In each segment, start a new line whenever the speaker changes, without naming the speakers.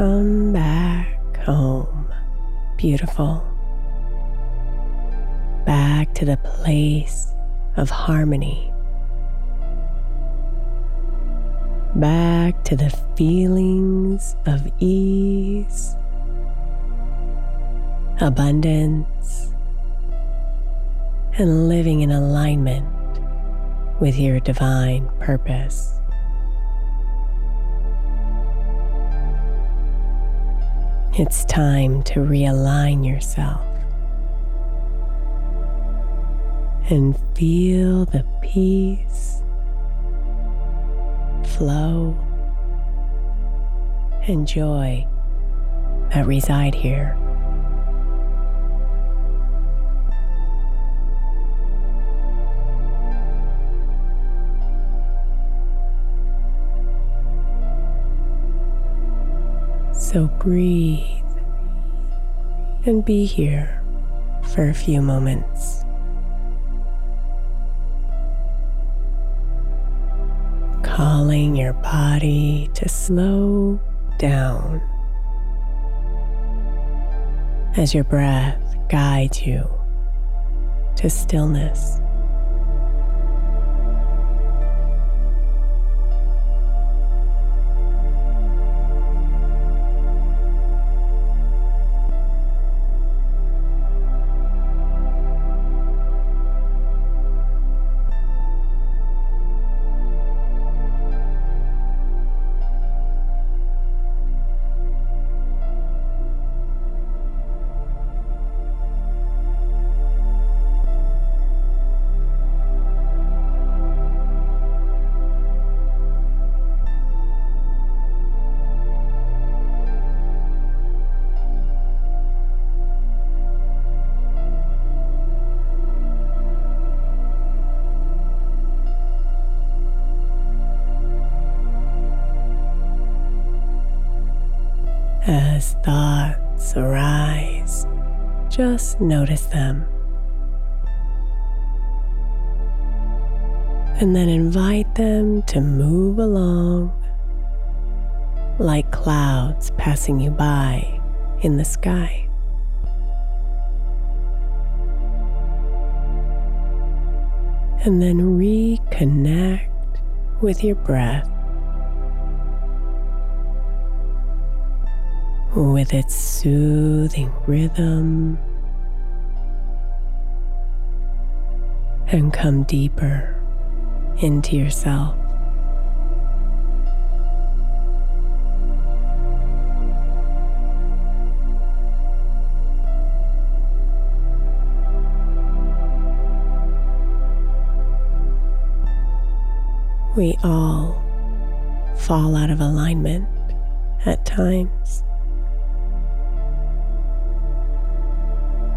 Come back home, beautiful. Back to the place of harmony. Back to the feelings of ease, abundance, and living in alignment with your divine purpose. It's time to realign yourself and feel the peace, flow, and joy that reside here. So breathe and be here for a few moments. Calling your body to slow down as your breath guides you to stillness.
As thoughts arise, just notice them. And then invite them to move along like clouds passing you by in the sky. And then reconnect with your breath. With its soothing rhythm and come deeper into yourself. We all fall out of alignment at times.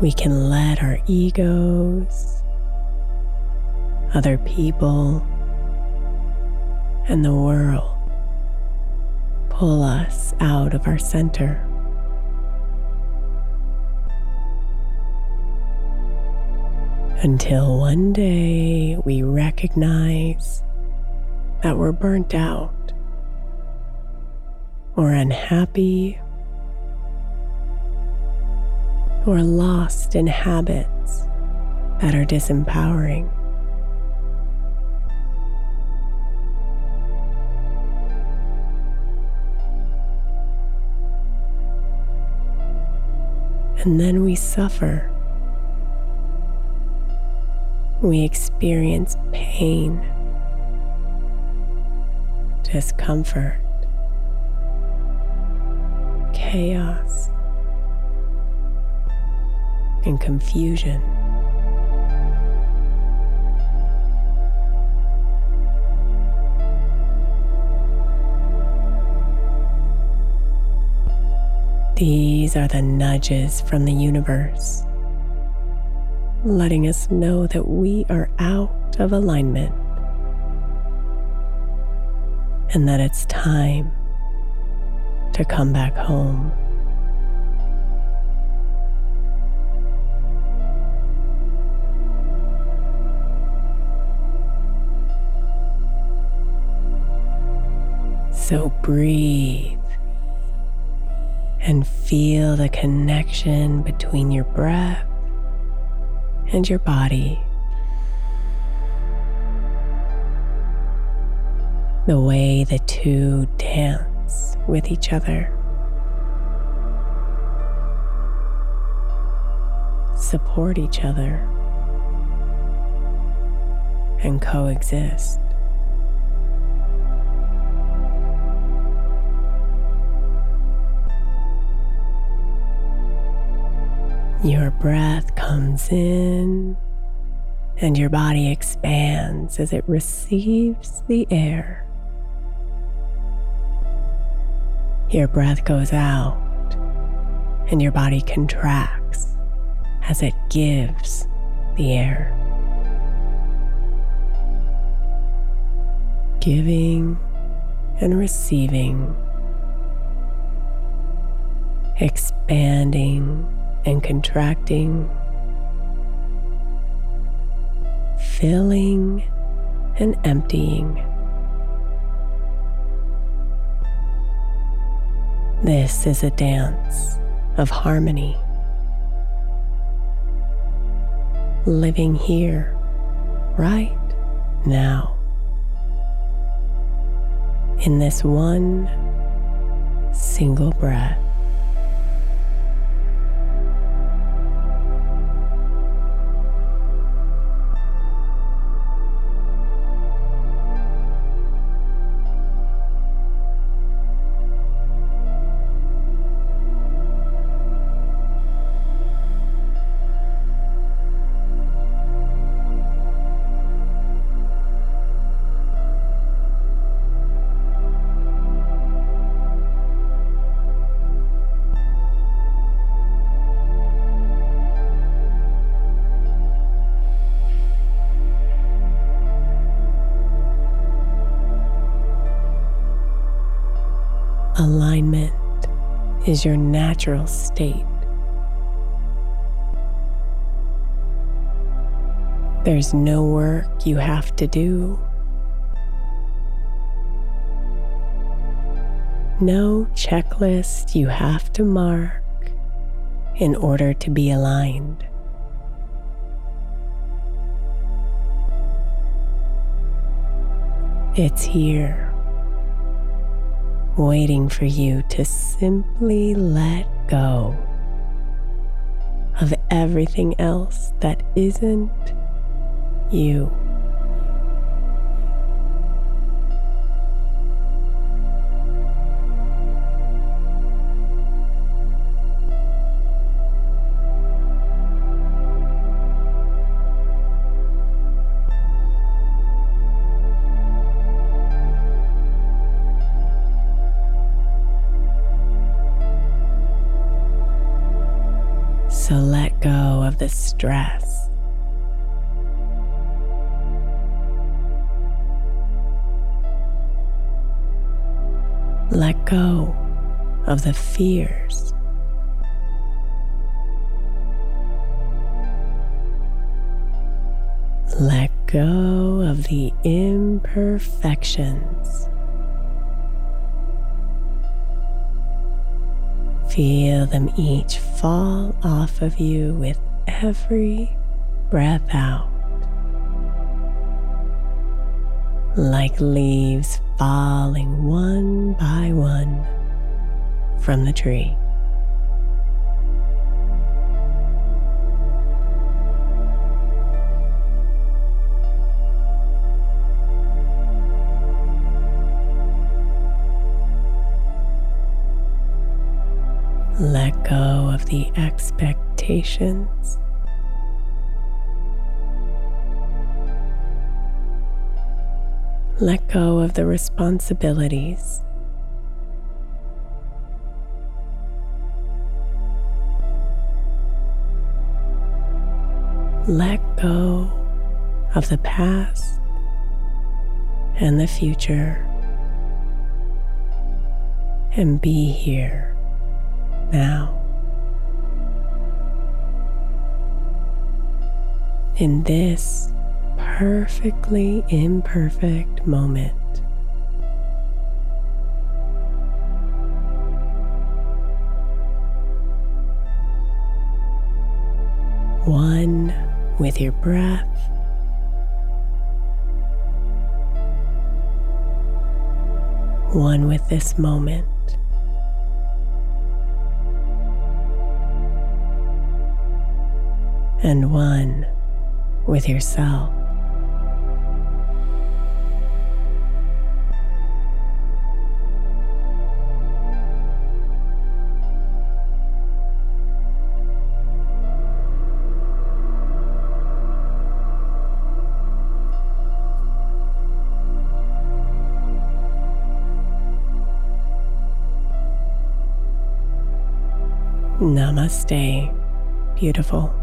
We can let our egos, other people, and the world pull us out of our center. Until one day we recognize that we're burnt out or unhappy or lost in habits that are disempowering. And then we suffer. We experience pain, discomfort, chaos and confusion. These are the nudges from the universe, letting us know that we are out of alignment and that it's time to come back home. So breathe and feel the connection between your breath and your body. The way the two dance with each other. Support each other and coexist. Your breath comes in and your body expands as it receives the air. Your breath goes out and your body contracts as it gives the air. Giving and receiving, expanding and contracting, filling and emptying. This is a dance of harmony. Living here, right now. In this one single breath. Is your natural state. There's no work you have to do. No checklist you have to mark in order to be aligned. It's here, waiting for you to simply let go of everything else that isn't you. Stress. Let go of the fears. Let go of the imperfections. Feel them each fall off of you with every breath out. Like leaves falling one by one from the tree. Let go of the expectations. Let go of the responsibilities. Let go of the past and the future and be here now. In this perfectly imperfect moment. One with your breath. One with this moment. And one with yourself. Namaste, beautiful.